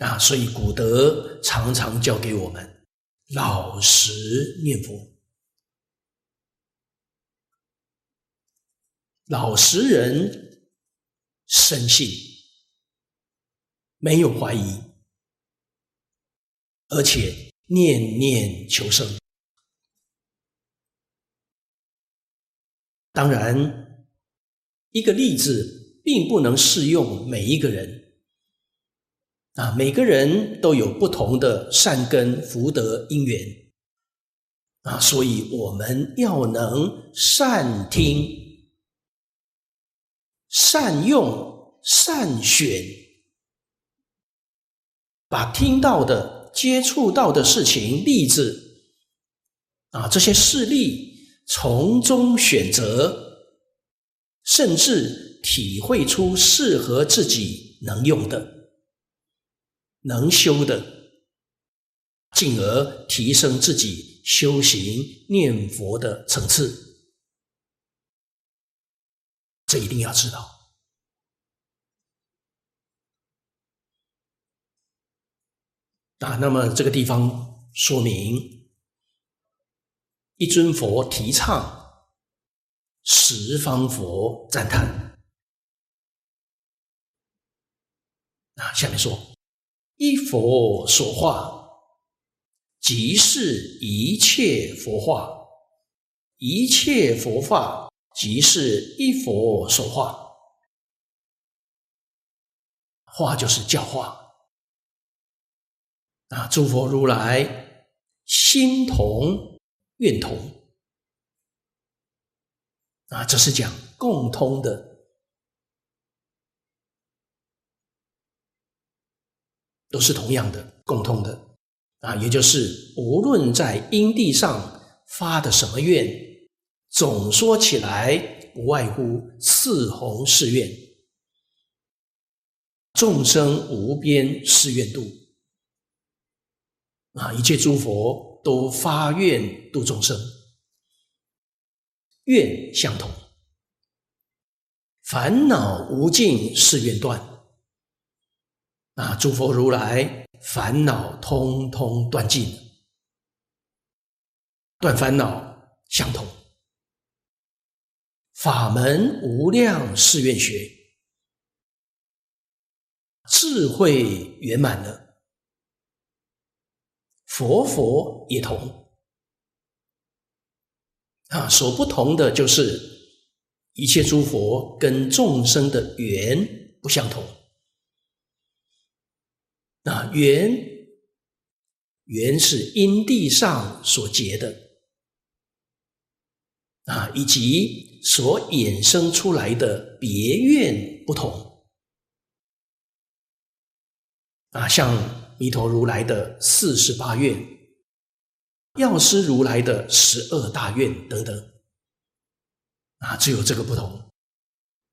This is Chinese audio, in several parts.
啊，所以古德常常教给我们老实念佛。老实人深信，没有怀疑，而且念念求生。当然，一个例子并不能适用每一个人啊，每个人都有不同的善根福德因缘啊，所以我们要能善听。善用、善选，把听到的、接触到的事情、例子啊，这些事例从中选择，甚至体会出适合自己能用的、能修的，进而提升自己修行念佛的层次。这一定要知道啊！那么这个地方说明，一尊佛提倡，十方佛赞叹啊。下面说，一佛所化，即是一切佛化，一切佛化。即是一佛所化，化就是教化啊！诸佛如来心同愿同啊，这是讲共通的，都是同样的共通的啊，也就是无论在因地上发的什么愿。总说起来，不外乎四弘誓愿，众生无边誓愿度啊！一切诸佛都发愿度众生，愿相同，烦恼无尽誓愿断啊！诸佛如来烦恼通通断尽，断烦恼相同。法门无量誓愿学，智慧圆满了，佛佛也同啊。所不同的就是一切诸佛跟众生的缘不相同啊。缘缘是因地上所结的啊，以及。所衍生出来的别愿不同啊，像弥陀如来的四十八愿，药师如来的十二大愿等等啊，只有这个不同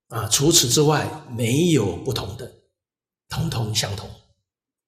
啊，除此之外没有不同的，通通相同。